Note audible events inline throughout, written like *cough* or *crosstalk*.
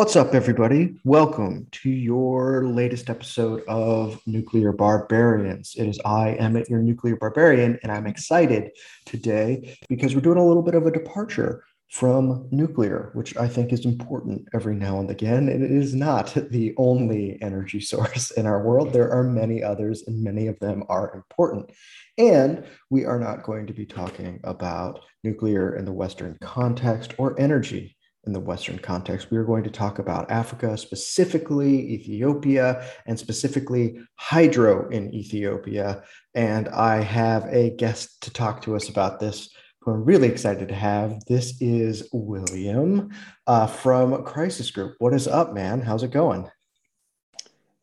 What's up, everybody? Welcome to your latest episode of Nuclear Barbarians. It is I, Emmett, your nuclear barbarian, and I'm excited today because we're doing a little bit of a departure from nuclear, which I think is important every now and again. And it is not *laughs* the only energy source in our world. There are many others, and many of them are important. And we are not going to be talking about nuclear in the Western context or energy in the Western context. We are going to talk about Africa, specifically Ethiopia, and specifically hydro in Ethiopia. And I have a guest to talk to us about this who I'm really excited to have. This is William uh, from Crisis Group. What is up, man? How's it going?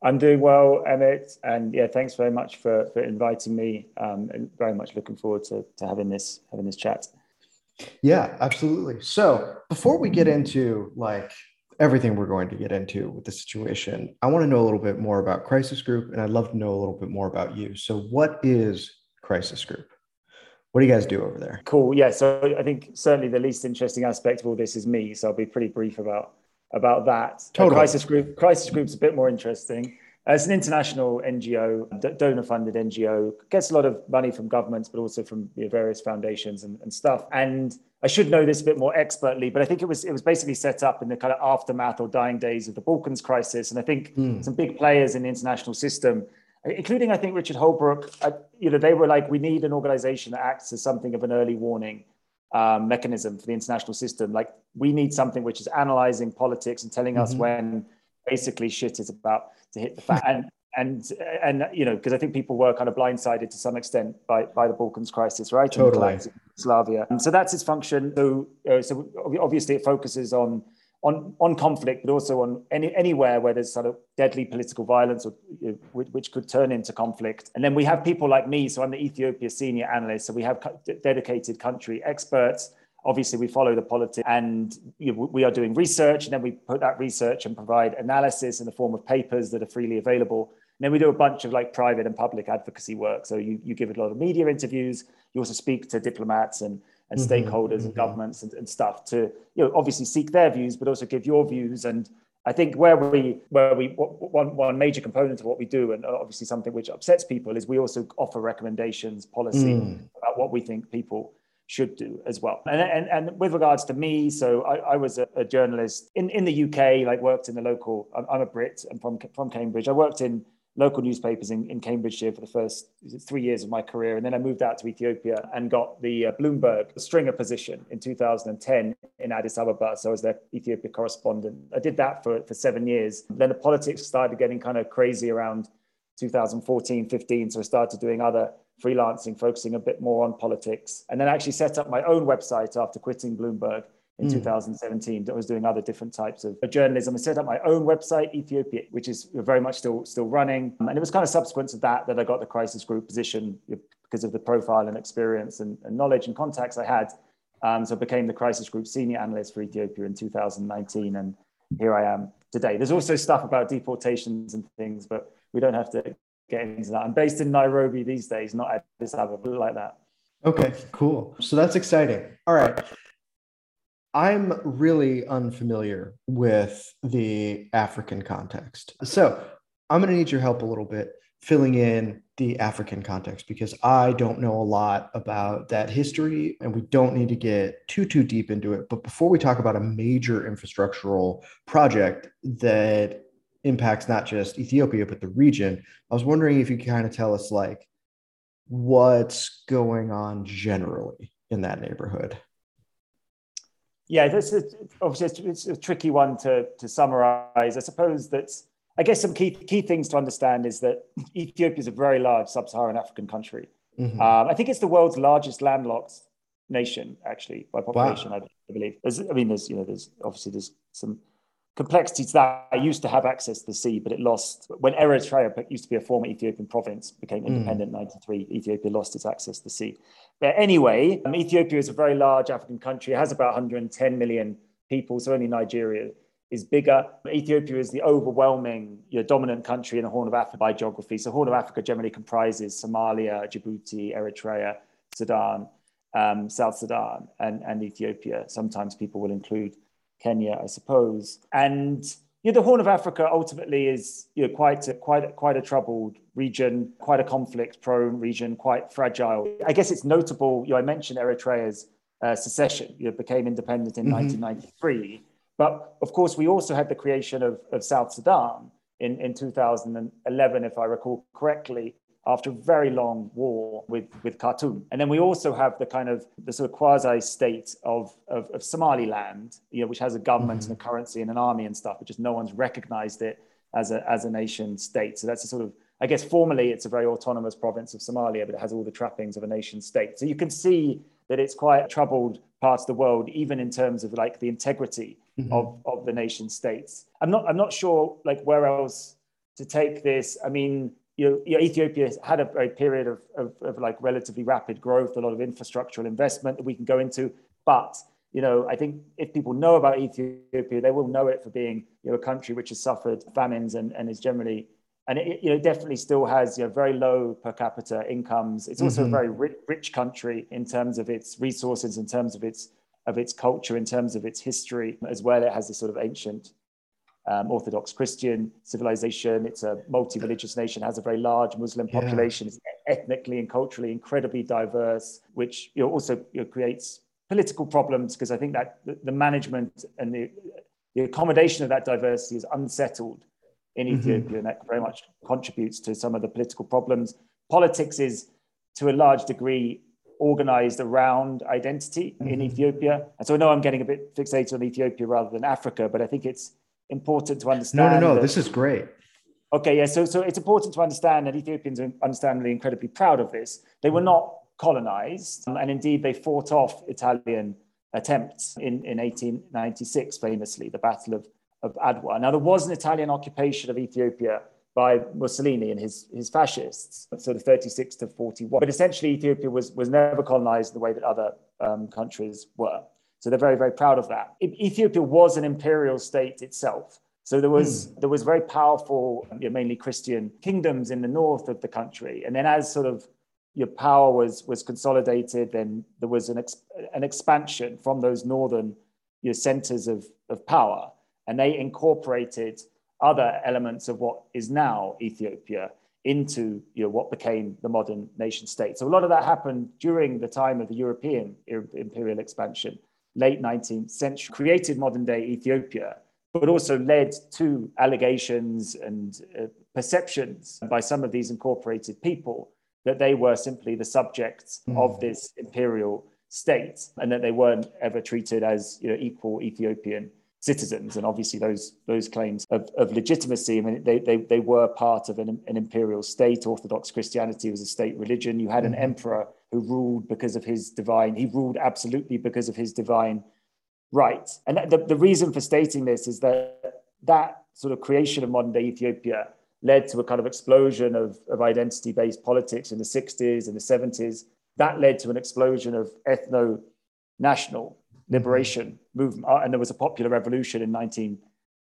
I'm doing well, Emmett, and yeah, thanks very much for for inviting me. Um, and very much looking forward to, to having this having this chat. Yeah, absolutely. So before we get into like everything we're going to get into with the situation, I want to know a little bit more about Crisis Group, and I'd love to know a little bit more about you. So, what is Crisis Group? What do you guys do over there? Cool. Yeah. So I think certainly the least interesting aspect of all this is me. So I'll be pretty brief about about that. Totally. Crisis Group. Crisis Group's a bit more interesting. It's an international NGO, donor funded NGO, gets a lot of money from governments, but also from you know, various foundations and, and, stuff. And I should know this a bit more expertly, but I think it was it was basically set up in the kind of aftermath or dying days of the Balkans crisis. And I think mm. some big players in the international system, including I think Richard Holbrooke, uh, you know, they were like, we need an organization that acts as something of an early warning um, mechanism for the international system. Like we need something which is analyzing politics and telling mm-hmm. us when basically shit is about to hit the fan. and and and you know because I think people were kind of blindsided to some extent by by the Balkans crisis, right? Totally. Slavia. And so that's its function. So uh, so obviously it focuses on on on conflict, but also on any anywhere where there's sort of deadly political violence or you know, which, which, could turn into conflict. And then we have people like me. So I'm the Ethiopia senior analyst. So we have dedicated country experts obviously we follow the politics and you know, we are doing research and then we put that research and provide analysis in the form of papers that are freely available. And then we do a bunch of like private and public advocacy work. So you, you give a lot of media interviews. You also speak to diplomats and, and mm-hmm, stakeholders mm-hmm. and governments and, and stuff to you know obviously seek their views but also give your views. And I think where we where we one one major component of what we do, and obviously something which upsets people, is we also offer recommendations, policy mm. about what we think people should do as well. And, and, and with regards to me, so I, I was a, a, journalist in, in the UK, like worked in the local, I'm, I'm, a Brit, I'm from, from Cambridge. I worked in local newspapers in, in Cambridgeshire for the first three years of my career. And then I moved out to Ethiopia and got the uh, Bloomberg stringer position in 2010 in Addis Ababa. So I was their Ethiopia correspondent. I did that for, for seven years. Then the politics started getting kind of crazy around 2014, 15. So I started doing other freelancing, focusing a bit more on politics, and then actually set up my own website after quitting Bloomberg in mm. 2017. I was doing other different types of journalism. I set up my own website, Ethiopia, which is very much still still running. And it was kind of subsequent to that that I got the crisis group position because of the profile and experience and, and knowledge and contacts I had. Um, so I became the crisis group senior analyst for Ethiopia in 2019, and here I am today. There's also stuff about deportations and things, but we don't have to get into that. I'm based in Nairobi these days, not Addis Ababa, like that. Okay, cool. So that's exciting. All right. I'm really unfamiliar with the African context. So I'm going to need your help a little bit filling in the African context because I don't know a lot about that history and we don't need to get too too deep into it but before we talk about a major infrastructural project that impacts not just Ethiopia but the region. I was wondering if you could kind of tell us like what's going on generally in that neighborhood. Yeah, this is obviously it's a tricky one to to summarize. I suppose that I guess some key key things to understand is that Ethiopia is a very large sub-Saharan African country. Mm-hmm. Um, I think it's the world's largest landlocked nation, actually, by population. Wow. I, believe. There's, I mean, there's you know, there's obviously there's some complexities that I used to have access to the sea, but it lost when Eritrea used to be a former Ethiopian province, became hmm. independent mm. in 93. Ethiopia lost its access to the sea. But anyway, um, Ethiopia is a very large African country. It has about 110 million people, so only Nigeria is bigger. Ethiopia is the overwhelming you know, dominant country in the Horn of Africa by geography. So Horn of Africa generally comprises Somalia, Djibouti, Eritrea, Sudan, um, South Sudan, and, and Ethiopia. Sometimes people will include Kenya, I suppose. And you know, the Horn of Africa ultimately is you know, quite a, quite a, quite a troubled region, quite a conflict-prone region, quite fragile. I guess it's notable. You know, I mentioned Eritrea's uh, secession. You know, became independent in mm-hmm. 1993, but of course we also had the creation of, of South Sudan in, in 2011, if I recall correctly, after a very long war with, with Khartoum. And then we also have the kind of the sort of quasi state of, of, of, Somaliland, you know, which has a government mm-hmm. and a currency and an army and stuff, but just no one's recognized it as a, as a nation state. So that's a sort of, I guess formally it's a very autonomous province of Somalia, but it has all the trappings of a nation state. So you can see that it's quite troubled parts of the world, even in terms of like the integrity mm-hmm. of, of the nation states. I'm not, I'm not sure like where else to take this. I mean, you know, Ethiopia had a, a period of, of, of, like relatively rapid growth, a lot of infrastructural investment that we can go into. But, you know, I think if people know about Ethiopia, they will know it for being, you know, a country which has suffered famines and, and is generally, and it, you know, definitely still has, you know, very low per capita incomes. It's also mm-hmm. a very rich, rich country in terms of its resources, in terms of its, of its culture, in terms of its history as well. It has this sort of ancient um, Orthodox Christian civilization. It's a multi religious nation, has a very large Muslim population, yeah. it's ethnically and culturally incredibly diverse, which you know, also you know, creates political problems because I think that the, management and the, the accommodation of that diversity is unsettled in mm-hmm. Ethiopia, and that very much contributes to some of the political problems. Politics is, to a large degree, organized around identity mm-hmm. in Ethiopia. And so I know I'm getting a bit fixated on Ethiopia rather than Africa, but I think it's important to understand. No, no, no. That, this is great. Okay, yeah. So, so it's important to understand that Ethiopians are understandably incredibly proud of this. They were not colonized, and indeed they fought off Italian attempts in, in 1896, famously, the Battle of, of Adwa. Now, there was an Italian occupation of Ethiopia by Mussolini and his, his fascists, sort of 36 to 41. But essentially, Ethiopia was, was never colonized the way that other um, countries were. So they're very, very proud of that. Ethiopia was an imperial state itself. So there was mm. there was very powerful, you know, mainly Christian kingdoms in the north of the country, and then as sort of your power was was consolidated, then there was an ex, an expansion from those northern your centers of of power, and they incorporated other elements of what is now Ethiopia into you know, what became the modern nation state. So a lot of that happened during the time of the European imperial expansion late 19th century, created modern day Ethiopia, but also led to allegations and uh, perceptions by some of these incorporated people that they were simply the subjects mm. of this imperial state and that they weren't ever treated as you know, equal Ethiopian citizens. And obviously, those those claims of, of legitimacy. I mean, they, they, they were part of an, an imperial state. Orthodox Christianity was a state religion. You had an mm-hmm. emperor who ruled because of his divine. He ruled absolutely because of his divine right. And the, the reason for stating this is that that sort of creation of modern day Ethiopia led to a kind of explosion of, of identity based politics in the 60s and the 70s. That led to an explosion of ethno national liberation movement. Uh, and there was a popular revolution in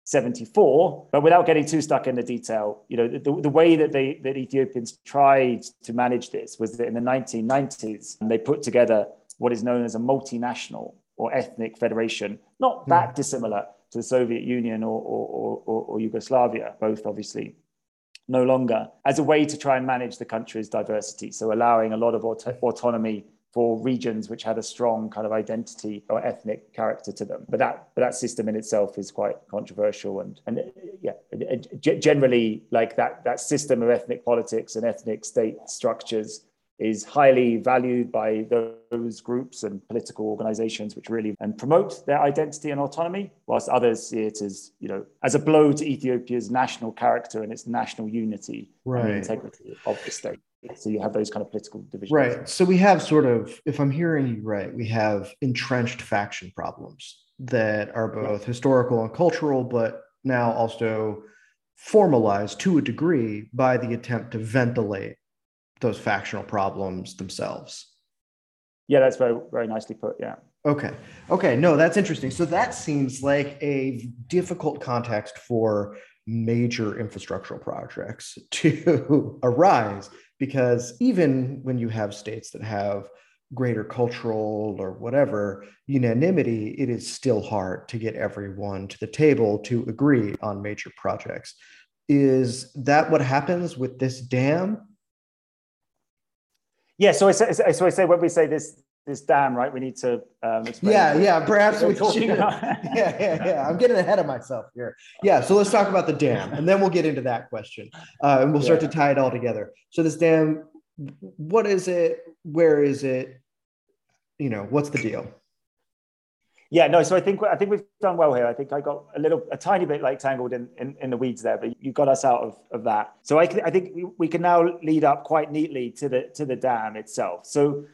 1974. But without getting too stuck in the detail, you know, the, the way that they that Ethiopians tried to manage this was that in the 1990s, they put together what is known as a multinational or ethnic federation, not that mm. dissimilar to the Soviet Union or, or, or, or Yugoslavia, both obviously no longer, as a way to try and manage the country's diversity. So allowing a lot of auto- autonomy for regions which had a strong kind of identity or ethnic character to them. But that but that system in itself is quite controversial and and yeah, generally like that that system of ethnic politics and ethnic state structures is highly valued by those groups and political organizations which really and promote their identity and autonomy whilst others see it as you know as a blow to ethiopia's national character and its national unity right. and integrity of the state so you have those kind of political divisions. Right. So we have sort of, if I'm hearing you right, we have entrenched faction problems that are both right. historical and cultural, but now also formalized to a degree by the attempt to ventilate those factional problems themselves. Yeah, that's very, very nicely put. Yeah. Okay. Okay. No, that's interesting. So that seems like a difficult context for major infrastructural projects *laughs* to arise because even when you have states that have greater cultural or whatever unanimity, it is still hard to get everyone to the table to agree on major projects. Is that what happens with this dam? Yeah, so I say, so I say when we say this this dam, right? We need to um, Yeah, yeah. Perhaps we should. *laughs* yeah, yeah, yeah. I'm getting ahead of myself here. Yeah. So let's talk about the dam, and then we'll get into that question, uh, and we'll start yeah. to tie it all together. So this dam, what is it? Where is it? You know, what's the deal? Yeah, no. So I think I think we've done well here. I think I got a little, a tiny bit like tangled in in, in the weeds there, but you got us out of, of that. So I, I think we can now lead up quite neatly to the to the dam itself. So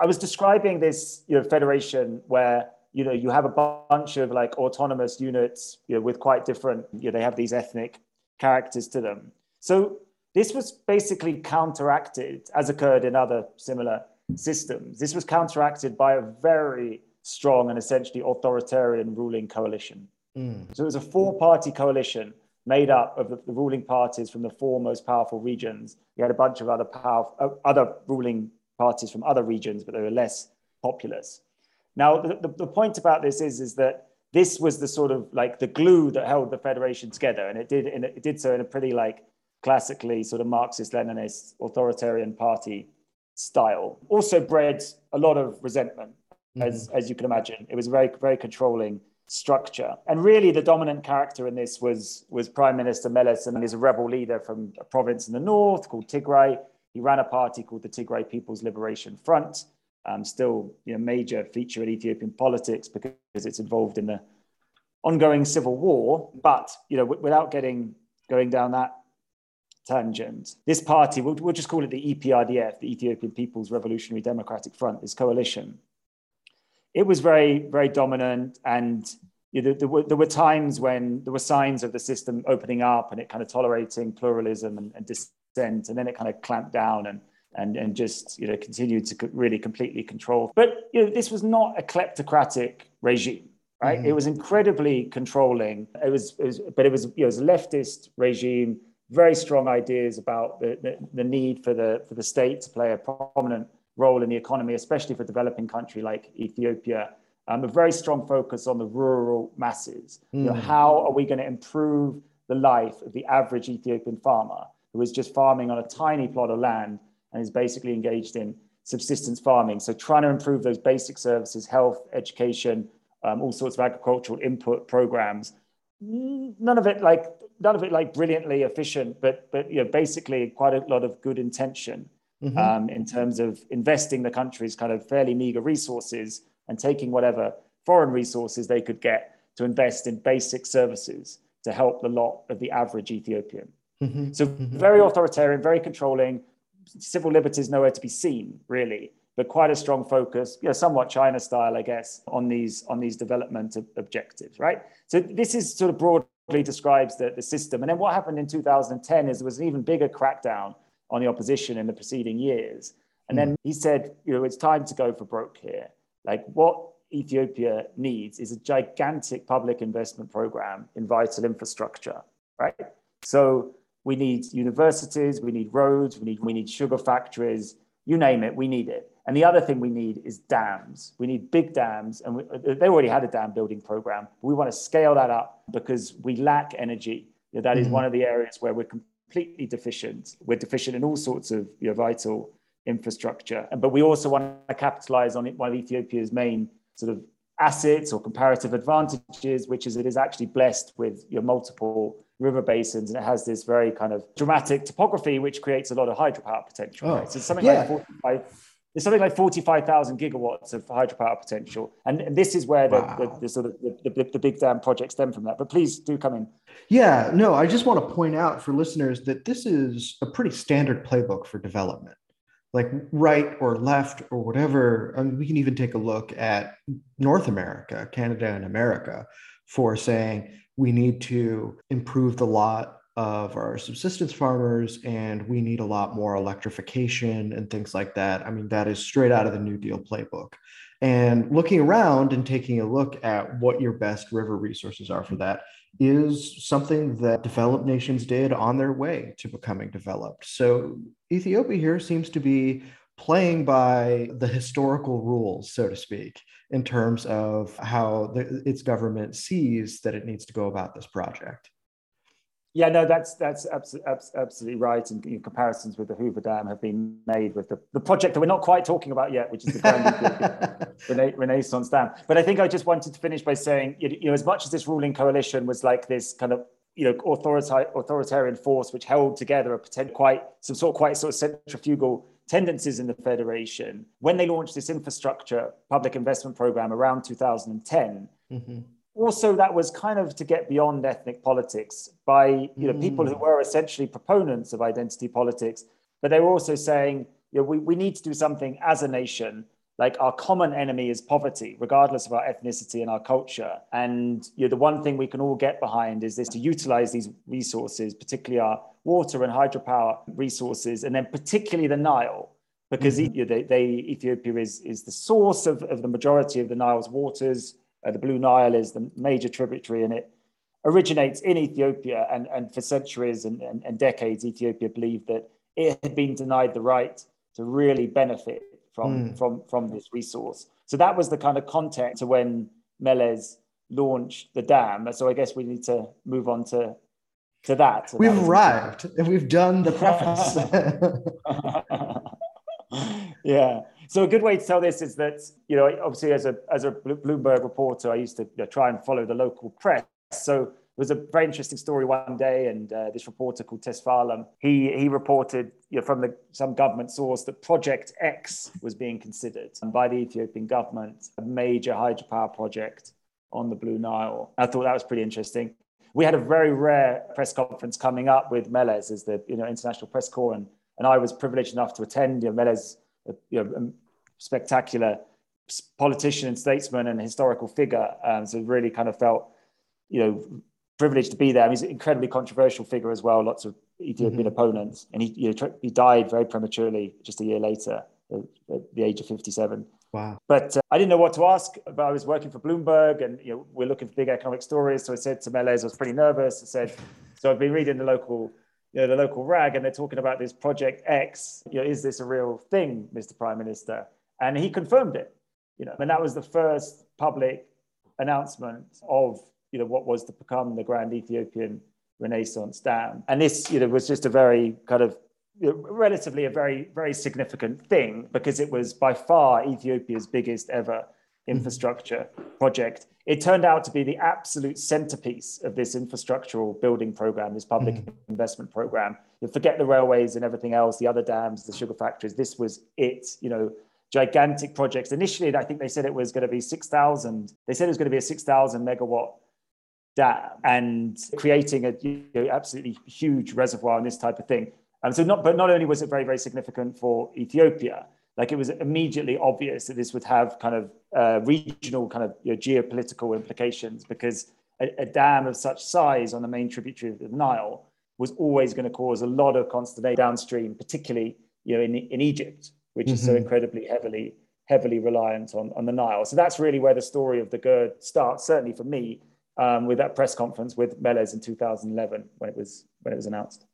I was describing this you know, federation where you know you have a bunch of like autonomous units you know, with quite different you know, they have these ethnic characters to them. So this was basically counteracted, as occurred in other similar systems. This was counteracted by a very strong and essentially authoritarian ruling coalition. Mm. So it was a four-party coalition made up of the, the, ruling parties from the four most powerful regions. You had a bunch of other powerful, uh, other ruling parties from other regions, but they were less populous. Now, the, the, the, point about this is, is that this was the sort of like the glue that held the federation together, and it did, in, it did so in a pretty like classically sort of Marxist-Leninist authoritarian party style. Also bred a lot of resentment, mm-hmm. as, as you can imagine. It was a very, very controlling structure. And really the dominant character in this was, was Prime Minister Meles, and he's a rebel leader from a province in the north called Tigray, he ran a party called the Tigray People's Liberation Front, um, still you know, major feature in Ethiopian politics because it's involved in the ongoing civil war. But you know, w- without getting going down that tangent, this party, we'll, we'll just call it the EPRDF, the Ethiopian People's Revolutionary Democratic Front, this coalition. It was very, very dominant and you know, there, were, there were times when there were signs of the system opening up and it kind of tolerating pluralism and, and and then it kind of clamped down and and and just you know continued to really completely control. But you know this was not a kleptocratic regime, right? Mm-hmm. It was incredibly controlling. It was, it was but it was you know, it was a leftist regime, very strong ideas about the, the, the need for the for the state to play a prominent role in the economy, especially for a developing country like Ethiopia. Um, a very strong focus on the rural masses. Mm. You know, how are we going to improve the life of the average Ethiopian farmer? Who is just farming on a tiny plot of land and is basically engaged in subsistence farming. So trying to improve those basic services, health, education, um, all sorts of agricultural input programs. None of it like none of it like brilliantly efficient, but but you know basically quite a lot of good intention mm-hmm. um, in terms of investing the country's kind of fairly meager resources and taking whatever foreign resources they could get to invest in basic services to help the lot of the average Ethiopian. Mm-hmm. So mm-hmm. very authoritarian, very controlling. Civil liberties nowhere to be seen, really, but quite a strong focus, you know, somewhat China style, I guess, on these on these development objectives, right? So this is sort of broadly describes the, the system. And then what happened in 2010 is there was an even bigger crackdown on the opposition in the preceding years. And then mm. he said, you know, it's time to go for broke here. Like what Ethiopia needs is a gigantic public investment program in vital infrastructure, right? So we need universities, we need roads, we need, we need sugar factories, you name it, we need it. And the other thing we need is dams. We need big dams, and we, they already had a dam building program. we want to scale that up because we lack energy. You know, that is mm-hmm. one of the areas where we're completely deficient. We're deficient in all sorts of you know, vital infrastructure, but we also want to capitalize on it, one of Ethiopia's main sort of assets or comparative advantages, which is it is actually blessed with your multiple river basins and it has this very kind of dramatic topography which creates a lot of hydropower potential oh, right? so something yeah. like 45 there's something like 45,000 gigawatts of hydropower potential and, and this is where the, wow. the, the, sort of the, the, the big dam project stem from that but please do come in yeah no i just want to point out for listeners that this is a pretty standard playbook for development like right or left or whatever I mean, we can even take a look at north america canada and america for saying we need to improve the lot of our subsistence farmers and we need a lot more electrification and things like that. I mean, that is straight out of the New Deal playbook. And looking around and taking a look at what your best river resources are for that is something that developed nations did on their way to becoming developed. So Ethiopia here seems to be playing by the historical rules, so to speak, in terms of how the, its government sees that it needs to go about this project. Yeah, no, that's that's absolutely, absolutely right. And comparisons with the Hoover Dam have been made with the, the project that we're not quite talking about yet, which is the Grand *laughs* Renaissance Dam. But I think I just wanted to finish by saying, you know, as much as this ruling coalition was like this kind of you know authoritarian force which held together a potential quite some sort of quite sort of centrifugal tendencies in the federation when they launched this infrastructure public investment program around 2010 mm-hmm also that was kind of to get beyond ethnic politics by you know people who mm. were essentially proponents of identity politics but they were also saying you know, we, we need to do something as a nation like our common enemy is poverty regardless of our ethnicity and our culture and you know, the one thing we can all get behind is this to utilize these resources particularly our water and hydropower resources and then particularly the nile because mm-hmm. you know, they, they, ethiopia is, is the source of, of the majority of the nile's waters uh, the Blue Nile is the major tributary, and it originates in Ethiopia. And, and for centuries and, and, and decades, Ethiopia believed that it had been denied the right to really benefit from, mm. from, from this resource. So that was the kind of context to when Meles launched the dam. So I guess we need to move on to to that. we've that arrived and we've done the *laughs* preface. *laughs* yeah. So a good way to tell this is that you know obviously as a as a Bloomberg reporter, I used to you know, try and follow the local press. So there was a very interesting story one day, and uh, this reporter called Tesfalem, he he reported you know, from the, some government source that Project X was being considered by the Ethiopian government, a major hydropower project on the Blue Nile. I thought that was pretty interesting. We had a very rare press conference coming up with Meles as the you know international press corps, and and I was privileged enough to attend. You know, Meles you know, spectacular politician and statesman and historical figure. Um, so really kind of felt, you know, privileged to be there. I mean, he's an incredibly controversial figure as well. Lots of Ethiopian mm-hmm. opponents, and he you know, he died very prematurely just a year later at, the age of 57. Wow. But uh, I didn't know what to ask. But I was working for Bloomberg, and you know, we're looking for big economic stories. So I said to Meles, I was pretty nervous. I said, so I've been reading the local you know, the local rag and they're talking about this project X. You know, is this a real thing, Mr. Prime Minister? And he confirmed it. You know, and that was the first public announcement of you know what was to become the Grand Ethiopian Renaissance Dam. And this, you know, was just a very kind of you know, relatively a very very significant thing because it was by far Ethiopia's biggest ever infrastructure project. It turned out to be the absolute centerpiece of this infrastructural building program, this public mm-hmm. investment program. You forget the railways and everything else, the other dams, the sugar factories. This was it, you know, gigantic projects. Initially, I think they said it was going to be 6,000. They said it was going to be a 6,000 megawatt dam and creating a you know, absolutely huge reservoir and this type of thing. And so not, but not only was it very, very significant for Ethiopia, like it was immediately obvious that this would have kind of uh, regional kind of you know, geopolitical implications because a, a, dam of such size on the main tributary of the Nile was always going to cause a lot of consternation downstream, particularly you know in, in Egypt, which mm-hmm. is so mm-hmm. incredibly heavily heavily reliant on, on the Nile. So that's really where the story of the GERD starts, certainly for me, um, with that press conference with Meles in 2011 when it was when it was announced.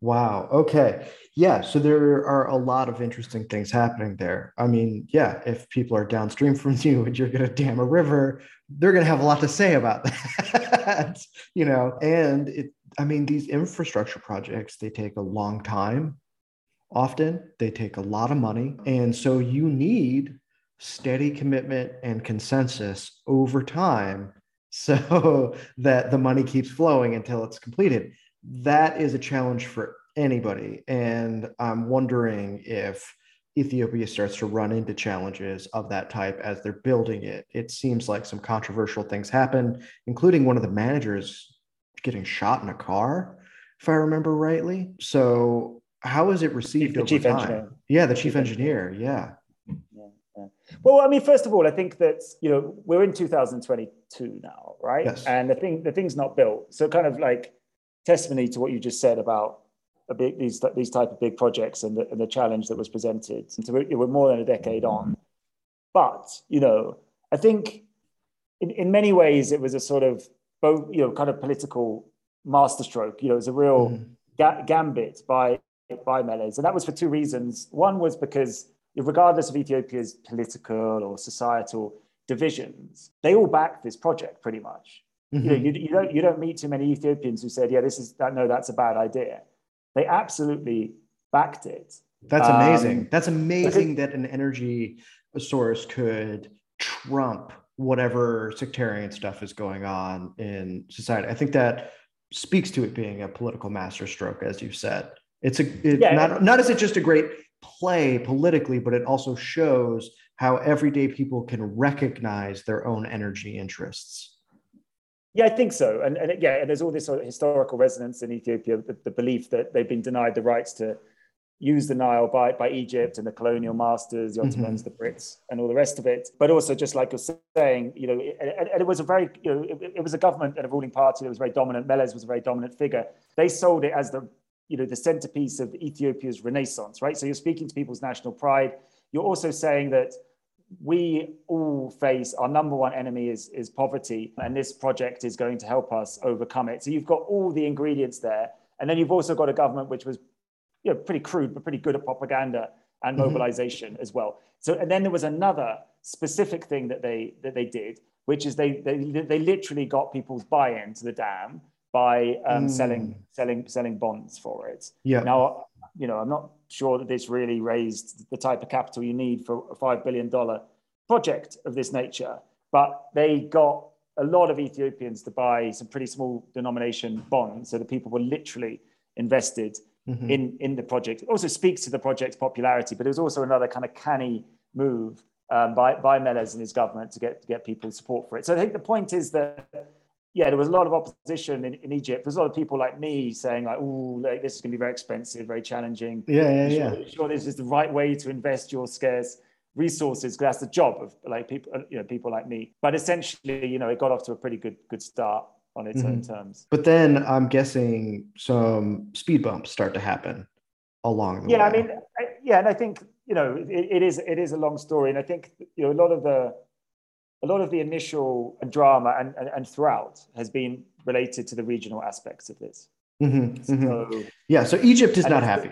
Wow. Okay. Yeah. So there are a lot of interesting things happening there. I mean, yeah, if people are downstream from *laughs* you and you're going to dam a river, they're going to have a lot to say about *laughs* that, you know. And it, I mean, these infrastructure projects they take a long time. Often they take a lot of money, and so you need steady commitment and consensus over time *laughs* so that the money keeps flowing until it's completed that is a challenge for anybody. And I'm wondering if Ethiopia starts to run into challenges of that type as they're building it. It seems like some controversial things happen, including one of the managers getting shot in a car, if I remember rightly. So, how is it received the over chief time? Engineer. Yeah, the chief, chief engineer. engineer. Yeah. Well, I mean, first of all, I think that you know we're in 2022 now, right? Yes. And the thing, the thing's not built, so kind of like testimony to what you just said about big, these these type of big projects and the, and the challenge that was presented. And so we're, we're more than a decade on, but you know, I think in, in many ways it was a sort of both you know kind of political masterstroke. You know, it was a real mm. ga- gambit by by Meles. And that was for two reasons. One was because regardless of Ethiopia's political or societal divisions, they all backed this project pretty much. Mm-hmm. You, know, you, you, don't, you don't meet too many Ethiopians who said, yeah, this is, that, no, that's a bad idea. They absolutely backed it. That's amazing. Um, That's amazing that an energy source could trump whatever sectarian stuff is going on in society. I think that speaks to it being a political masterstroke, as you said. It's a it, yeah, not not is it just a great play politically, but it also shows how everyday people can recognize their own energy interests. Yeah, I think so. And, and yeah, and there's all this sort of historical resonance in Ethiopia, the, the, belief that they've been denied the rights to use the Nile by, by Egypt and the colonial masters, the Ottomans, mm-hmm. the Brits, and all the rest of it. But also, just like you're saying, you know, and, and it was a very, you know, it, it, was a government and a ruling party that was very dominant. Meles was a very dominant figure. They sold it as the, you know, the centerpiece of Ethiopia's renaissance, right? So you're speaking to people's national pride. You're also saying that we all face our number one enemy is, is poverty, and this project is going to help us overcome it. So you've got all the ingredients there. And then you've also got a government which was you know, pretty crude, but pretty good at propaganda and mm-hmm. mobilization as well. So, and then there was another specific thing that they that they did, which is they they, they literally got people's buy-in to the dam by um, mm. selling selling selling bonds for it. Yeah. Now, you know, I'm not sure that this really raised the type of capital you need for a five billion dollar project of this nature, but they got a lot of Ethiopians to buy some pretty small denomination bonds, so the people were literally invested mm-hmm. in in the project. It also speaks to the project's popularity, but it was also another kind of canny move um, by by Meles and his government to get to get people support for it. So I think the point is that yeah, there was a lot of opposition in, in Egypt. There's a lot of people like me saying like, "Oh, like, this is going to be very expensive, very challenging." Yeah, yeah, yeah. Sure, sure, this is the right way to invest your scarce resources because that's the job of like people, you know, people like me. But essentially, you know, it got off to a pretty good good start on its mm-hmm. own terms. But then I'm guessing some speed bumps start to happen along the yeah, way. I mean, I, yeah, and I think you know it, it is it is a long story, and I think you know a lot of the a lot of the initial drama and, and, and throughout has been related to the regional aspects of this. Mm-hmm, so, mm-hmm. Yeah, so Egypt is not happy.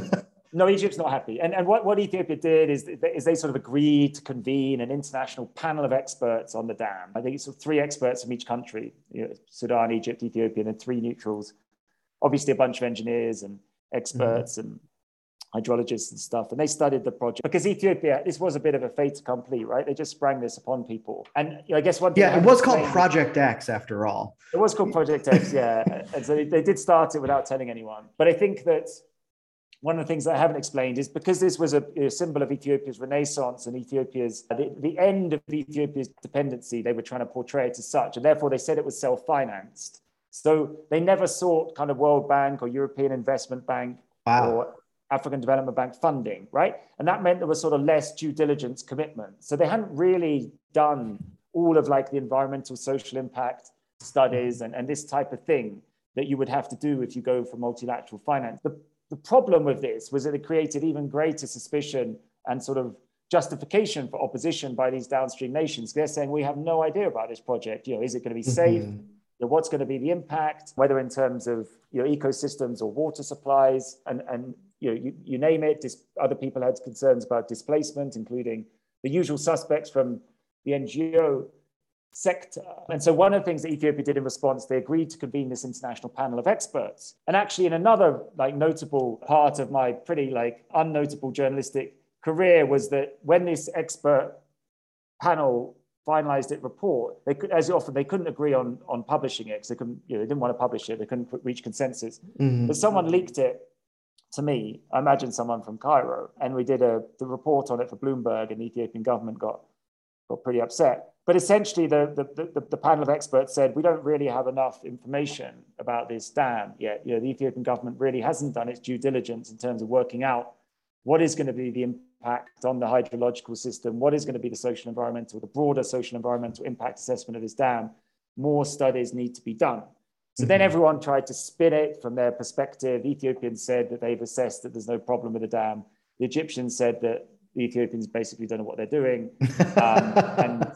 *laughs* No, Egypt's not happy. And, and what, what Ethiopia did is, is they sort of agreed to convene an international panel of experts on the dam. I think it's sort of three experts from each country you know, Sudan, Egypt, Ethiopia, and three neutrals. Obviously, a bunch of engineers and experts mm-hmm. and hydrologists and stuff. And they studied the project because Ethiopia, this was a bit of a fait accompli, right? They just sprang this upon people. And I guess one Yeah, it was called Project X after all. It was called Project X, yeah. *laughs* and so they, they did start it without telling anyone. But I think that one of the things that I haven't explained is because this was a, a symbol of Ethiopia's renaissance and Ethiopia's the, the, end of Ethiopia's dependency, they were trying to portray it as such, and therefore they said it was self-financed. So they never sought kind of World Bank or European Investment Bank wow. or African Development Bank funding, right? And that meant there was sort of less due diligence commitment. So they hadn't really done all of like the environmental social impact studies and, and this type of thing that you would have to do if you go for multilateral finance. The, the problem with this was that it created even greater suspicion and sort of justification for opposition by these downstream nations. They're saying we have no idea about this project. You know, is it going to be safe? Mm-hmm. You know, what's going to be the impact, whether in terms of you know ecosystems or water supplies, and and you know you, you name it. Dis- other people had concerns about displacement, including the usual suspects from the NGO sector. And so one of the things that Ethiopia did in response, they agreed to convene this international panel of experts. And actually in another like notable part of my pretty like unnotable journalistic career was that when this expert panel finalized its report, they could, as often, they couldn't agree on, on publishing it because they couldn't, you know, they didn't want to publish it. They couldn't reach consensus. Mm-hmm. But someone leaked it to me, I imagine someone from Cairo, and we did a the report on it for Bloomberg, and the Ethiopian government got got pretty upset. But essentially, the, the, the, the, panel of experts said we don't really have enough information about this dam yet. You know, the Ethiopian government really hasn't done its due diligence in terms of working out what is going to be the impact on the hydrological system, what is going to be the social environmental, the broader social environmental impact assessment of this dam. More studies need to be done. So mm-hmm. then everyone tried to spin it from their perspective. Ethiopians said that they've assessed that there's no problem with the dam. The Egyptians said that the Ethiopians basically don't know what they're doing. Um, *laughs* and,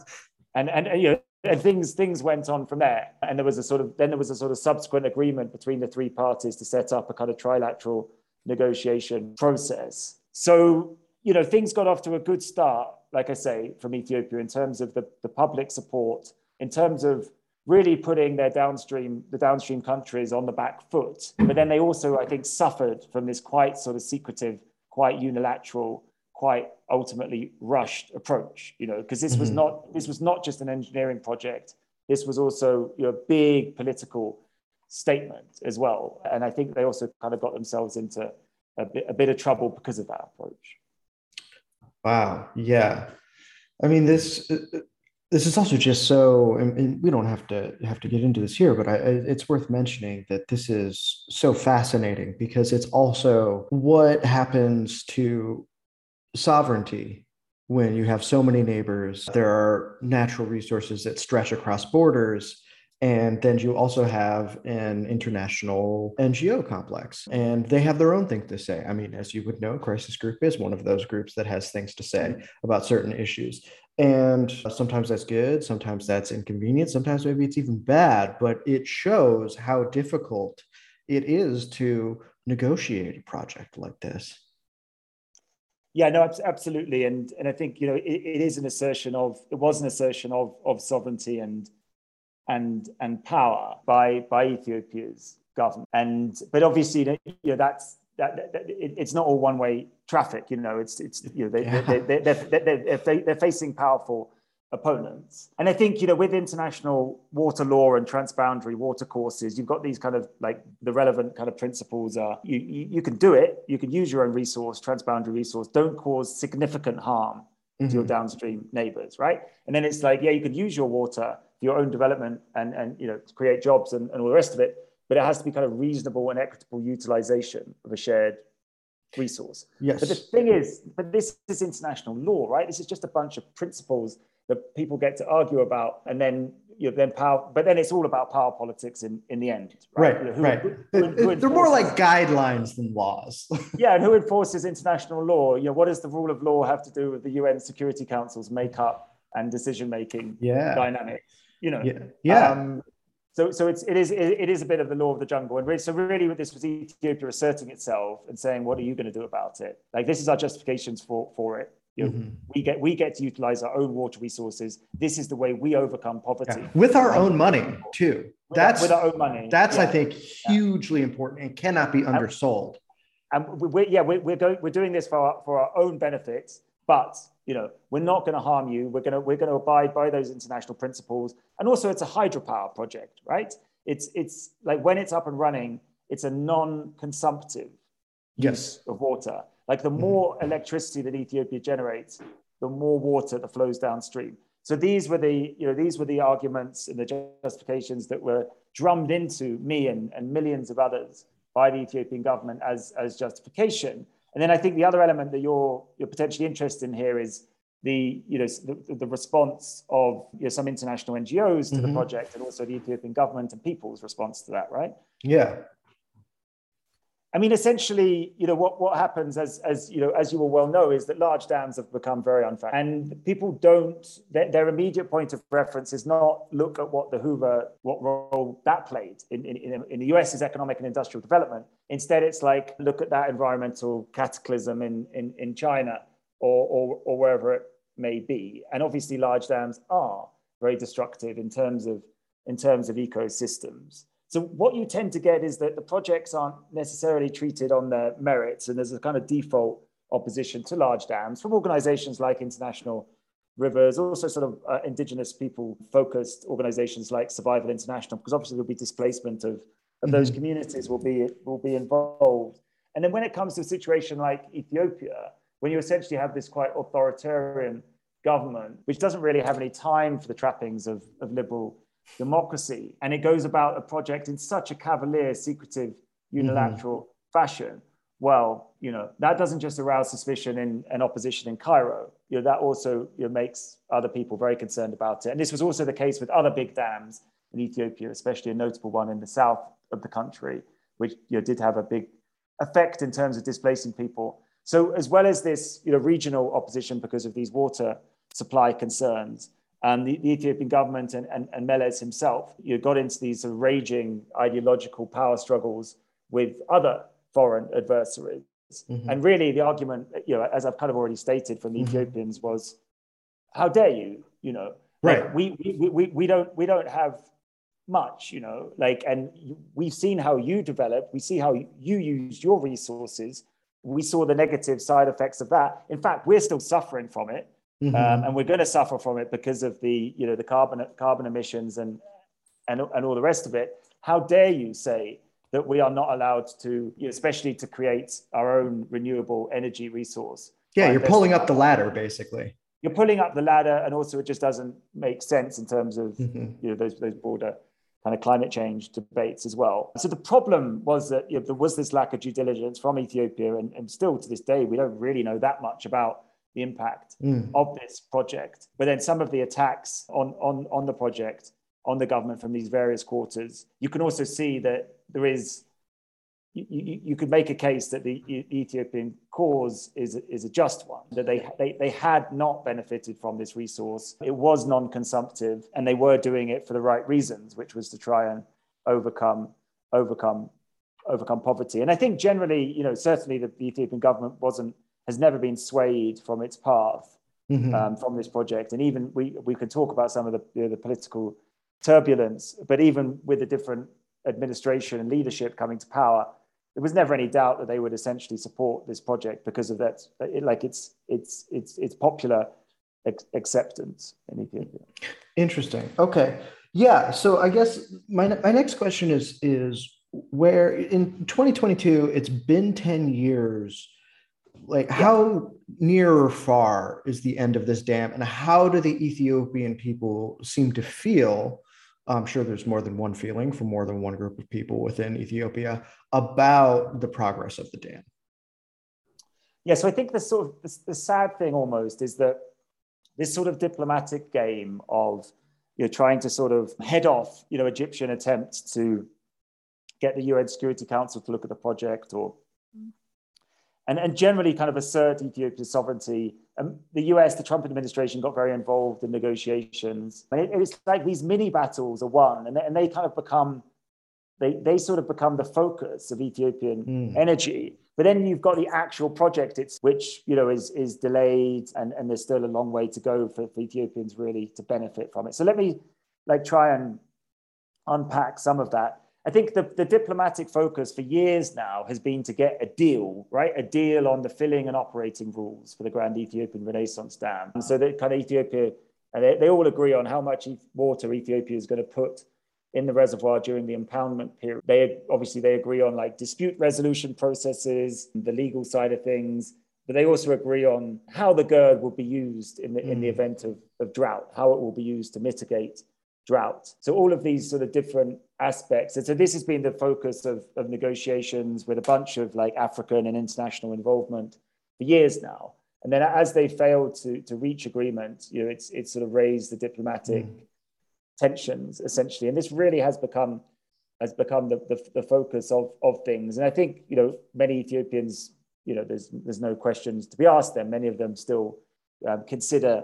and, and, you know, and things, things went on from there. And there was a sort of, then there was a sort of subsequent agreement between the three parties to set up a kind of trilateral negotiation process. So, you know, things got off to a good start, like I say, from Ethiopia in terms of the, the public support, in terms of really putting their downstream, the downstream countries on the back foot. But then they also, I think, suffered from this quite sort of secretive, quite unilateral, quite ultimately rushed approach, you know, because this mm-hmm. was not this was not just an engineering project. This was also you know, a big political statement as well. And I think they also kind of got themselves into a bit, a bit of trouble because of that approach. Wow. Yeah. I mean, this this is also just so, and we don't have to have to get into this here, but I, it's worth mentioning that this is so fascinating because it's also what happens to sovereignty when you have so many neighbors. There are natural resources that stretch across borders and then you also have an international NGO complex, and they have their own thing to say. I mean, as you would know, Crisis Group is one of those groups that has things to say about certain issues. And sometimes that's good, sometimes that's inconvenient, sometimes maybe it's even bad, but it shows how difficult it is to negotiate a project like this. Yeah, no, absolutely, and and I think you know it, it is an assertion of it was an assertion of of sovereignty and and and power by by Ethiopia's government. And but obviously, you know, that's that, that, that it, it's not all one way traffic. You know, it's it's you know they, yeah. they, they, they're, they're, they're, they're facing powerful opponents. And I think, you know, with international water law and transboundary water courses, you've got these kind of like the relevant kind of principles are you, you, you, can do it, you can use your own resource, transboundary resource, don't cause significant harm mm-hmm. to your mm-hmm. downstream neighbors, right? And then it's like, yeah, you could use your water for your own development and, and you know, create jobs and, and all the rest of it, but it has to be kind of reasonable and equitable utilization of a shared resource. Yes. But the thing is, but this is international law, right? This is just a bunch of principles that people get to argue about and then you know, then power, but then it's all about power politics in, in the end, right? Right, you know, who, right. Who, who, They're more like guidelines than laws. *laughs* yeah, and who enforces international law? You know, what does the rule of law have to do with the UN Security Council's makeup and decision making yeah. dynamic? You know, yeah, yeah. Um, so, so it's, it is it is a bit of the law of the jungle, and really, so really, this was Ethiopia asserting itself and saying, "What are you going to do about it?" Like this is our justifications for for it. You know, mm-hmm. We get we get to utilize our own water resources. This is the way we overcome poverty yeah. with our own money too. With that's with our own money. That's yeah. I think hugely yeah. important and cannot be undersold. And, and we, yeah, we're, we're going we're doing this for our, for our own benefits, but you know we're not going to harm you. We're going to we're going to abide by those international principles. And also, it's a hydropower project, right? It's it's like when it's up and running, it's a non-consumptive yes. use of water like the mm-hmm. more electricity that Ethiopia generates, the more water that flows downstream. So these were the, you know, these were the arguments and the justifications that were drummed into me and, and millions of others by the Ethiopian government as, as justification. And then I think the other element that you're, you're potentially interested in here is the, you know, the, the response of you know, some international NGOs to mm-hmm. the project and also the Ethiopian government and people's response to that, right? Yeah. I mean, essentially, you know, what, what happens as, as, you know, as you will well know is that large dams have become very unfair and people don't, their, their, immediate point of reference is not look at what the Hoover, what role that played in, in, in the US's economic and industrial development. Instead, it's like, look at that environmental cataclysm in, in, in China or, or, or wherever it may be. And obviously large dams are very destructive in terms of, in terms of ecosystems. So what you tend to get is that the projects aren't necessarily treated on their merits, and there's a kind of default opposition to large dams from organizations like International Rivers, also sort of uh, indigenous people focused organizations like Survival International, because obviously there'll be displacement of, of those mm-hmm. communities will be, will be involved. And then when it comes to a situation like Ethiopia, when you essentially have this quite authoritarian government, which doesn't really have any time for the trappings of, of liberal democracy. And it goes about a project in such a cavalier, secretive, unilateral mm-hmm. fashion. Well, you know, that doesn't just arouse suspicion in, and opposition in Cairo. You know, that also you know, makes other people very concerned about it. And this was also the case with other big dams in Ethiopia, especially a notable one in the south of the country, which you know, did have a big effect in terms of displacing people. So as well as this you know, regional opposition because of these water supply concerns, um, the, the, Ethiopian government and, and, and Meles himself you know, got into these sort of raging ideological power struggles with other foreign adversaries. Mm-hmm. And really, the argument, you know, as I've kind of already stated from the mm-hmm. Ethiopians, was, "How dare you?" You know, right? Like we, we we we don't we don't have much, you know, like, and we've seen how you developed. We see how you used your resources. We saw the negative side effects of that. In fact, we're still suffering from it, mm-hmm. um, and we're going to suffer from it because of the, you know, the carbon carbon emissions and and and all the rest of it. How dare you say that we are not allowed to, you know, especially to create our own renewable energy resource. Yeah, you're pulling up the ladder, basically. You're pulling up the ladder, and also it just doesn't make sense in terms of mm-hmm. you know those those broader kind of climate change debates as well. So the problem was that you know, there was this lack of due diligence from Ethiopia, and, and still to this day we don't really know that much about the impact mm. of this project. But then some of the attacks on on on the project on the government from these various quarters. You can also see that there is, you, you, could make a case that the Ethiopian cause is, is a just one, that they, they, they had not benefited from this resource. It was non consumptive, and they were doing it for the right reasons, which was to try and overcome, overcome, overcome poverty. And I think generally, you know, certainly the, the Ethiopian government wasn't, has never been swayed from its path. Mm-hmm. Um, from this project. And even we, we can talk about some of the, you know, the political turbulence, but even with a different administration and leadership coming to power, there was never any doubt that they would essentially support this project because of that, it, like it's it's it's it's popular acceptance in Ethiopia. Interesting. Okay. Yeah. So I guess my my next question is is where in 2022 it's been 10 years like how near or far is the end of this dam and how do the ethiopian people seem to feel I'm sure there's more than one feeling from more than one group of people within Ethiopia about the progress of the dam. Yeah, so I think the sort of the, the sad thing almost is that this sort of diplomatic game of you know trying to sort of head off you know Egyptian attempts to get the UN Security Council to look at the project or and, and generally kind of assert Ethiopia's sovereignty. Um, the US, the Trump administration got very involved in negotiations. And it, it's like these mini battles are won, and they, and they kind of become, they, they sort of become the focus of Ethiopian mm. energy. But then you've got the actual project, it's, which you know is, is delayed, and, and there's still a long way to go for, for Ethiopians really to benefit from it. So let me like try and unpack some of that. I think the, the diplomatic focus for years now has been to get a deal, right? A deal on the filling and operating rules for the Grand Ethiopian Renaissance Dam. And so that kind of Ethiopia, and they, they all agree on how much water Ethiopia is going to put in the reservoir during the impoundment period. They obviously they agree on like dispute resolution processes, the legal side of things, but they also agree on how the GERD will be used in the mm. in the mm. event of, of drought, how it will be used to mitigate drought. So all of these sort of different aspects. And so this has been the focus of, of negotiations with a bunch of like African and international involvement for years now. And then as they failed to, to reach agreement, you know, it's, it's sort of raised the diplomatic mm. tensions essentially. And this really has become has become the, the, the, focus of, of things. And I think, you know, many Ethiopians, you know, there's, there's no questions to be asked them. Many of them still um, consider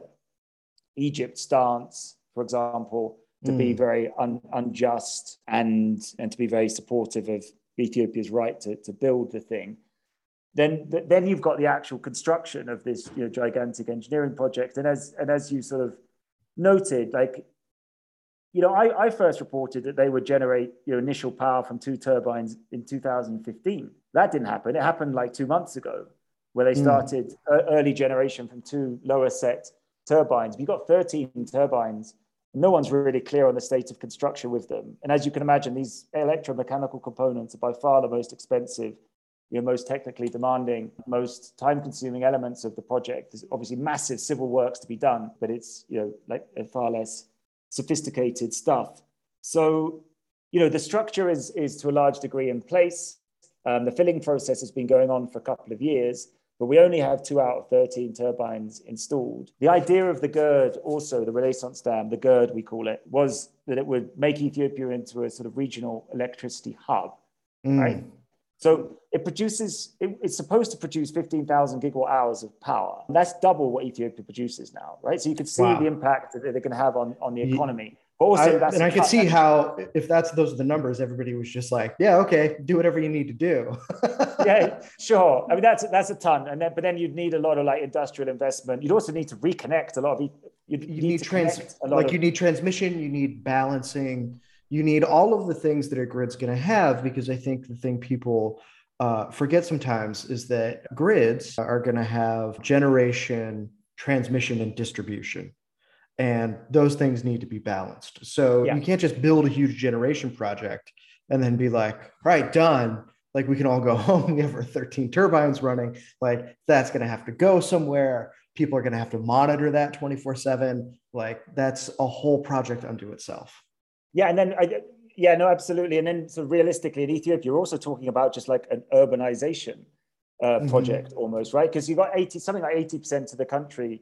Egypt's stance, for example, to mm. be very un, unjust and and to be very supportive of Ethiopia's right to, to build the thing. Then then you've got the actual construction of this you know, gigantic engineering project, and as and as you sort of noted, like you know, I, I first reported that they would generate you know, initial power from two turbines in 2015. That didn't happen. It happened like two months ago, where they mm. started mm. early generation from two lower set turbines. We got 13 turbines no one's really clear on the state of construction with them. And as you can imagine, these electromechanical components are by far the most expensive, you know, most technically demanding, most time-consuming elements of the project. There's obviously massive civil works to be done, but it's you know like far less sophisticated stuff. So, you know, the structure is is to a large degree in place. Um, the filling process has been going on for a couple of years but we only have two out of 13 turbines installed. The idea of the GERD, also the Renaissance Dam, the GERD we call it, was that it would make Ethiopia into a sort of regional electricity hub, mm. right? So it produces, it, it's supposed to produce 15,000 gigawatt hours of power. And that's double what Ethiopia produces now, right? So you can see wow. the impact that they're going to have on, on the economy. But also, I, and I could see how if that's those are the numbers, everybody was just like, yeah, okay, do whatever you need to do. *laughs* yeah, sure. I mean, that's that's a ton, and then but then you'd need a lot of like industrial investment. You'd also need to reconnect a lot of. You'd, you need, need trans like of, you need transmission, you need balancing, you need all of the things that a grid's going to have. Because I think the thing people uh, forget sometimes is that grids are going to have generation, transmission, and distribution and those things need to be balanced. So yeah. you can't just build a huge generation project and then be like, all right, done. Like we can all go *laughs* home. We have our 13 turbines running. Like that's going to have to go somewhere. People are going to have to monitor that 24 seven. Like that's a whole project unto itself. Yeah. And then, I, yeah, no, absolutely. And then so realistically in Ethiopia, you're also talking about just like an urbanization uh, mm-hmm. project mm-hmm. almost, right? Because you've got 80, something like 80% of the country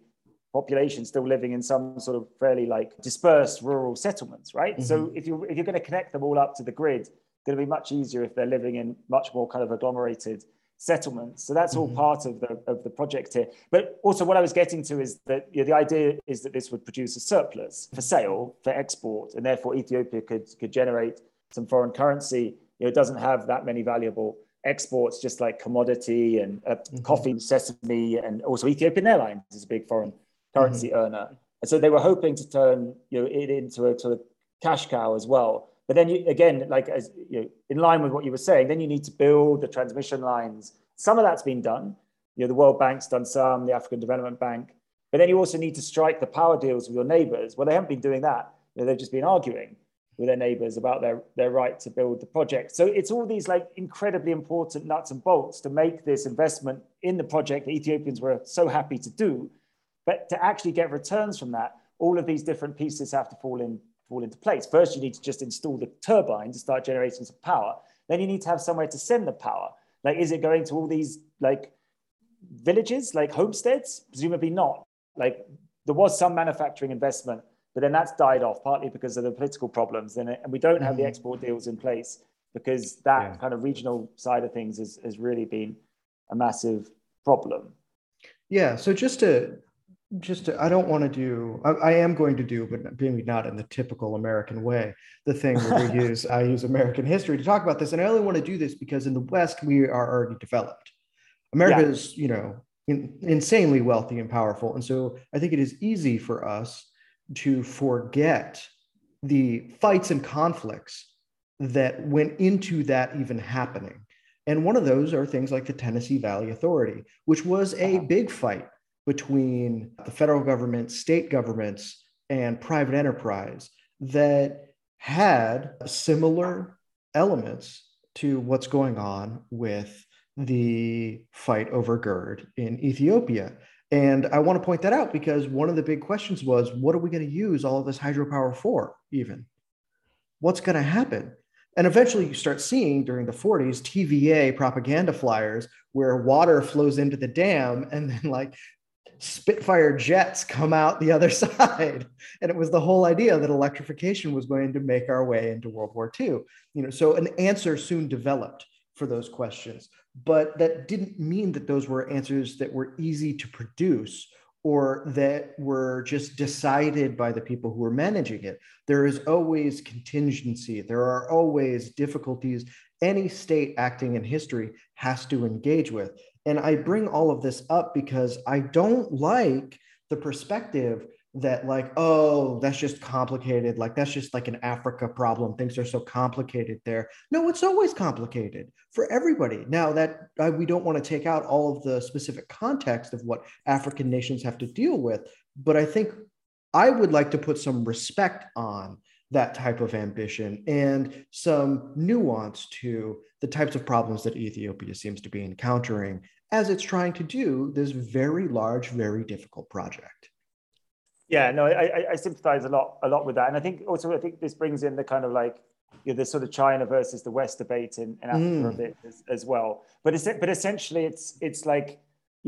population still living in some sort of fairly like dispersed rural settlements, right? Mm-hmm. So if you if you're going to connect them all up to the grid, it's going to be much easier if they're living in much more kind of agglomerated settlements. So that's all mm-hmm. part of the of the project here. But also, what I was getting to is that you know, the idea is that this would produce a surplus for sale for export, and therefore Ethiopia could could generate some foreign currency. You know, it doesn't have that many valuable exports, just like commodity and uh, mm-hmm. coffee, sesame, and also Ethiopian Airlines is a big foreign currency mm-hmm. earner. And so they were hoping to turn you know, it into a, sort of cash cow as well. But then you, again, like as you know, in line with what you were saying, then you need to build the transmission lines. Some of that's been done. You know, the World Bank's done some, the African Development Bank. But then you also need to strike the power deals with your neighbors. Well, they haven't been doing that. You know, they've just been arguing with their neighbors about their, their right to build the project. So it's all these like incredibly important nuts and bolts to make this investment in the project that Ethiopians were so happy to do but to actually get returns from that, all of these different pieces have to fall in fall into place. First, you need to just install the turbine to start generating some power. Then you need to have somewhere to send the power. Like, is it going to all these like villages, like homesteads? Presumably not. Like, there was some manufacturing investment, but then that's died off partly because of the political problems, and, and we don't have mm-hmm. the export deals in place because that yeah. kind of regional side of things has, has really been a massive problem. Yeah. So just to just I don't want to do I, I, am going to do but maybe not in the typical American way the thing where we *laughs* use I use American history to talk about this and I only want to do this because in the West we are already developed America yeah. is you know in, insanely wealthy and powerful and so I think it is easy for us to forget the fights and conflicts that went into that even happening and one of those are things like the Tennessee Valley Authority which was a uh-huh. big fight between the federal government, state governments, and private enterprise that had similar elements to what's going on with the fight over GERD in Ethiopia. And I want to point that out because one of the big questions was what are we going to use all of this hydropower for, even? What's going to happen? And eventually you start seeing during the 40s TVA propaganda flyers where water flows into the dam and then like Spitfire jets come out the other *laughs* side. And it was the whole idea that electrification was going to make our way into World War II. You know, so an answer soon developed for those questions. But that didn't mean that those were answers that were easy to produce or that were just decided by the people who were managing it. There is always contingency, there are always difficulties any state acting in history has to engage with. And I bring all of this up because I don't like the perspective that like oh that's just complicated. Like that's just like an africa problem. Things are so complicated there. No it's always complicated for everybody. Now that uh, we don't want to take out all of the specific context of what african nations have to deal with but i think i would like to put some respect on that type of ambition and some nuance to the types of problems that Ethiopia seems to be encountering as it's trying to do this very large, very difficult project. Yeah, no, I, I sympathize a lot, a lot with that, and I think also I think this brings in the kind of like you know, the sort of China versus the West debate in, in Africa mm. a bit as, as, well. But it's, but essentially, it's it's like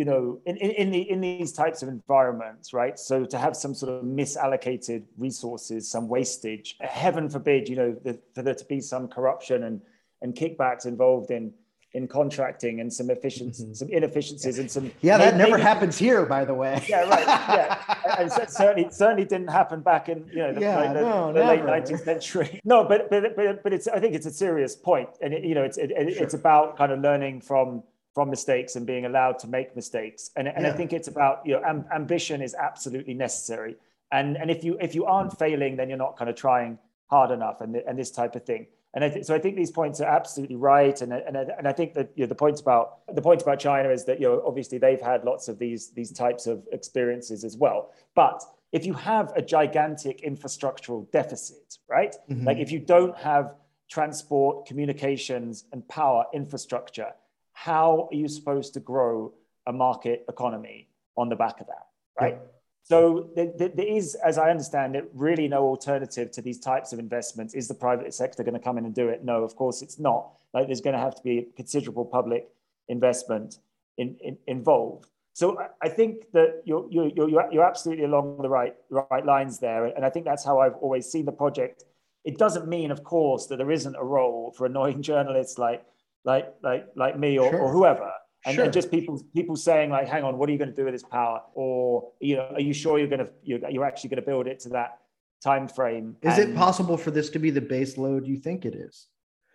you know in, in, in, the, in these types of environments right so to have some sort of misallocated resources some wastage heaven forbid you know the, for there to be some corruption and and kickbacks involved in in contracting and some efficiency, mm-hmm. some inefficiencies and some. Yeah, that never happens here, by the way. yeah, right. Yeah, *laughs* and certainly certainly didn't happen back in you know the, yeah, like the, no, the late nineteenth century. *laughs* No, but but but but it's I think it's a serious point, and it, you know it's it, sure. it's about kind of learning from from mistakes and being allowed to make mistakes, and and yeah. I think it's about you know am, ambition is absolutely necessary, and and if you if you aren't failing, then you're not kind of trying hard enough, and and this type of thing. And I th- so I think these points are absolutely right. And, and, and I think that you know, the points about the point about China is that you know obviously they've had lots of these these types of experiences as well. But if you have a gigantic infrastructural deficit, right? Mm-hmm. Like if you don't have transport, communications, and power infrastructure, how are you supposed to grow a market economy on the back of that, right? Yeah. So there, there is, as I understand it, really no alternative to these types of investments. Is the private sector going to come in and do it? No, of course it's not. Like there's going to have to be considerable public investment in, in, involved. So I think that you're, you're, you're, you're absolutely along the right, right lines there. And I think that's how I've always seen the project. It doesn't mean, of course, that there isn't a role for annoying *laughs* journalists like, like, like, like me or, sure. or whoever. And, sure. and, just people people saying like hang on what are you going to do with this power? Or you know are you sure you're going to you're, you're actually going to build it to that time frame is and, it possible for this to be the base load you think it is?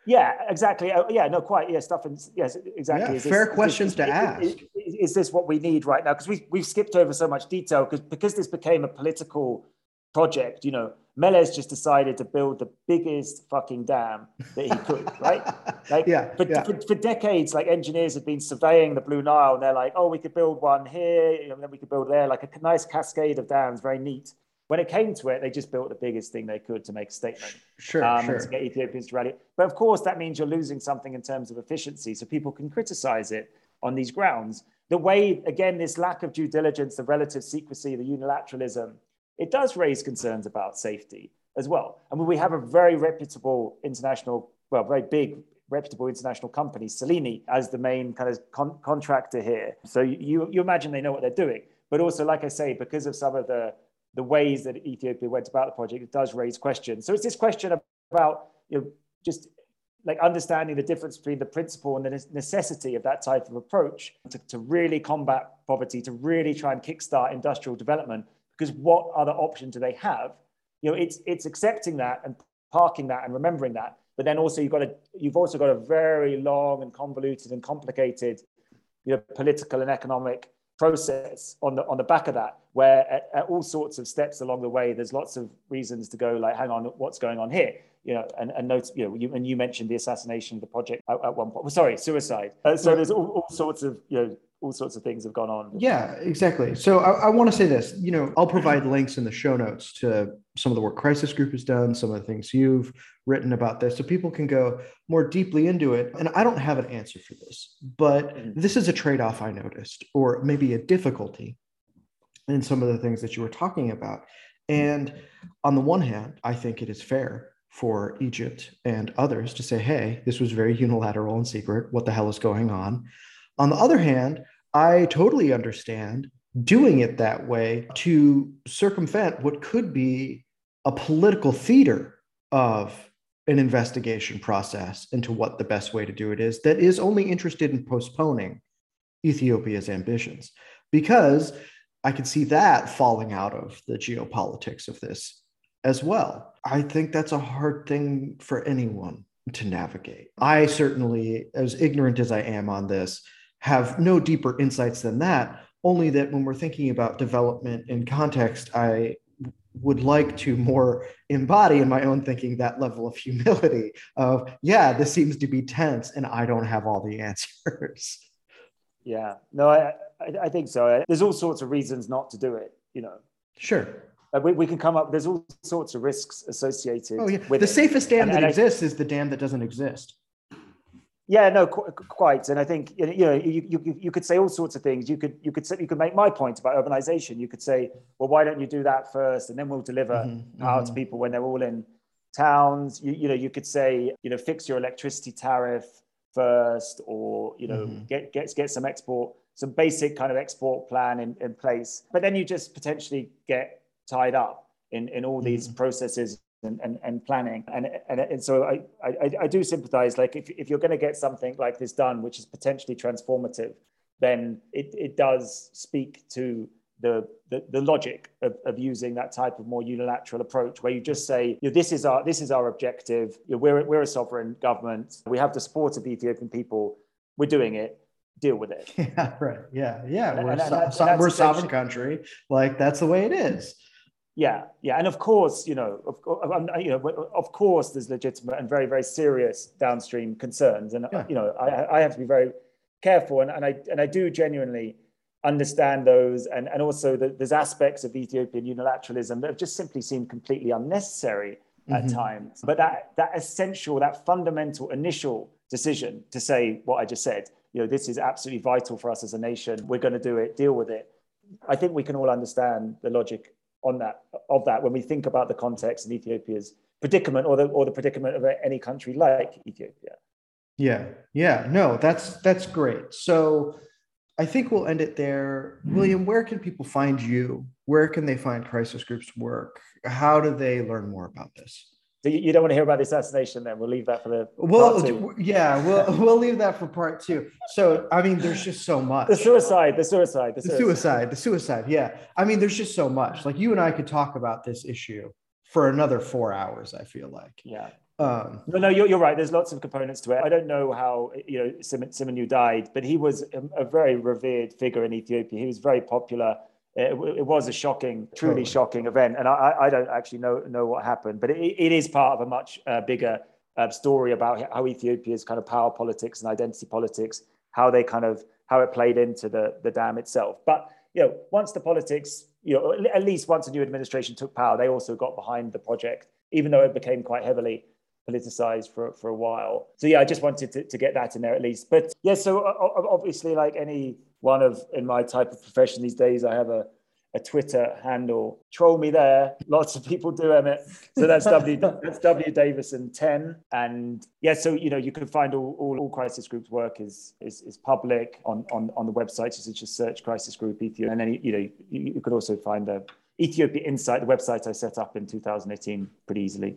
Yeah exactly. Oh, yeah no quite yeah stuff and yes exactly. Yeah, fair questions to ask is, is, is, this what we need right now? Because we, we've skipped over so much detail because because this became a political project you know Meles just decided to build the biggest fucking dam that he could, right? *laughs* Like, yeah, for, yeah. For, for, decades, like engineers had been surveying the Blue Nile, and they're like, "Oh, we could build one here, and then we could build there, like a nice cascade of dams, very neat." When it came to it, they just built the biggest thing they could to make a statement, sure, um, sure. to get Ethiopians to rally. But of course, that means you're losing something in terms of efficiency, so people can criticize it on these grounds. The way, again, this lack of due diligence, the relative secrecy, the unilateralism it does raise concerns about safety as well. I mean, we have a very reputable international, well, very big reputable international company, Salini, as the main kind of con- contractor here. So you, you imagine they know what they're doing. But also, like I say, because of some of the, the ways that Ethiopia went about the project, it does raise questions. So it's this question about you know, just like understanding the difference between the principle and the necessity of that type of approach to, to really combat poverty, to really try and kickstart industrial development because what other option do they have? You know, it's it's accepting that and parking that and remembering that. But then also you've got a you've also got a very long and convoluted and complicated, you know, political and economic process on the on the back of that, where at, at, all sorts of steps along the way, there's lots of reasons to go like, hang on, what's going on here? You know, and, and note, you know, you, and you mentioned the assassination of the project at, at one point. Well, sorry, suicide. Uh, so there's all, all sorts of you know all sorts of things have gone on. Yeah, exactly. So I, I want to say this. You know, I'll provide links in the show notes to some of the work Crisis Group has done, some of the things you've written about this, so people can go more deeply into it. And I don't have an answer for this, but mm-hmm. this is a trade-off I noticed, or maybe a difficulty in some of the things that you were talking about. And on the one hand, I think it is fair for Egypt and others to say, hey, this was very unilateral and secret. What the hell is going on? On the other hand, I totally understand doing it that way to circumvent what could be a political theater of an investigation process into what the best way to do it is that is only interested in postponing Ethiopia's ambitions because I could see that falling out of the geopolitics of this as well. I think that's a hard thing for anyone to navigate. I certainly, as ignorant as I am on this, have no deeper insights than that, only that when we're thinking about development in context, I would like to more embody in my own thinking that level of humility of, yeah, this seems to be tense and I don't have all the answers. *laughs* Yeah, no, I, I think so. There's all sorts of reasons not to do it, you know. Sure. we, we can come up, there's all sorts of risks associated. Oh, yeah. the it. safest dam and, that and exists I, is the dam that doesn't exist. Yeah, no, qu- quite. And I think you know you, you, you could say all sorts of things. You could you could say, you could make my point about urbanization. You could say, well, why don't you do that first, and then we'll deliver mm-hmm, power mm-hmm. to people when they're all in towns. You, you know, you could say, you know, fix your electricity tariff first, or you know, mm-hmm. get get get some export, some basic kind of export plan in, in place. But then you just potentially get tied up in in all these mm-hmm. processes and, and, and planning. And, and, and so I, I, I do sympathize, like if, if you're going to get something like this done, which is potentially transformative, then it, it does speak to the, the, the logic of, of using that type of more unilateral approach where you just say, you know, this is our this is our objective. You know, we're, we're a sovereign government. We have the support of the Ethiopian people. We're doing it deal with it. *laughs* Yeah, right. Yeah, yeah. We're, and, and, so, we're a sovereign country. Like that's the way it is. Yeah, yeah, and of course, you know, of, um, um, you know, of course, there's legitimate and very, very serious downstream concerns, and uh, yeah. you know, I, I have to be very careful, and, and I and I do genuinely understand those, and and also the, there's aspects of Ethiopian unilateralism that have just simply seemed completely unnecessary at mm-hmm. times. But that that essential, that fundamental initial decision to say what I just said, you know, this is absolutely vital for us as a nation. We're going to do it, deal with it. I think we can all understand the logic on that of that when we think about the context in Ethiopia's predicament or the or the predicament of any country like Ethiopia. Yeah, yeah, no, that's that's great. So I think we'll end it there. William, where can people find you? Where can they find crisis groups work? How do they learn more about this? So you don't want to hear about the assassination, then we'll leave that for the. Well, yeah, we'll *laughs* we'll leave that for part two. So I mean, there's just so much. The suicide, the suicide, the, the suicide, the suicide. Yeah, I mean, there's just so much. Like you and I could talk about this issue for another four hours. I feel like. Yeah. Um, no, no, you're, you're right. There's lots of components to it. I don't know how you know Simegnew died, but he was a, a very revered figure in Ethiopia. He was very popular it, it, was a shocking, truly shocking event. And I, I, don't actually know, know what happened, but it, it is part of a much uh, bigger uh, story about how Ethiopia's kind of power politics and identity politics, how they kind of, how it played into the, the dam itself. But, you know, once the politics, you know, at least once a new administration took power, they also got behind the project, even though it became quite heavily politicized for, for a while. So yeah, I just wanted to, to get that in there at least. But yeah, so obviously like any one of in my type of profession these days, I have a, a Twitter handle. Troll me there. Lots of people do, Emmett. So that's *laughs* W that's W Davison 10. And yeah, so you know, you can find all, all, all crisis groups work is, is is public on, on, on the website. You just search crisis group Ethiopia. And then you know, you, you could also find the Ethiopia Insight, the website I set up in 2018 pretty easily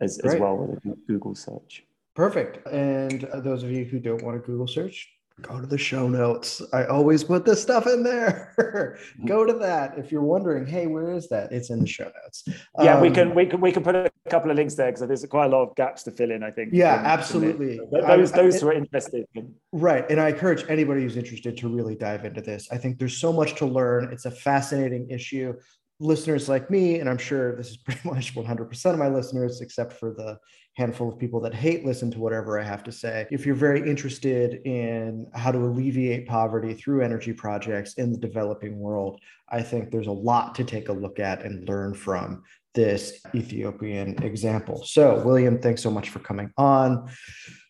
as, as well with a Google search. Perfect. And those of you who don't want to Google search, go to the show notes. I always put this stuff in there. *laughs* go to that. If you're wondering, hey, where is that? It's in the show notes. Yeah, um, we can we can we can put a couple of links there because there's quite a lot of gaps to fill in. I think. Yeah, absolutely. those I, those I, who are interested. Right, and I encourage anybody who's interested to really dive into this. I think there's so much to learn. It's a fascinating issue listeners like me, and I'm sure this is pretty *laughs* much 100% of my listeners, except for the handful of people that hate listen to whatever I have to say. If you're very interested in how to alleviate poverty through energy projects in the developing world, I think there's a lot to take a look at and learn from this Ethiopian example. So, William, thanks so much for coming on.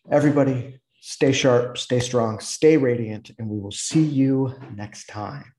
Everybody, stay sharp, stay strong, stay radiant, and we will see you next time.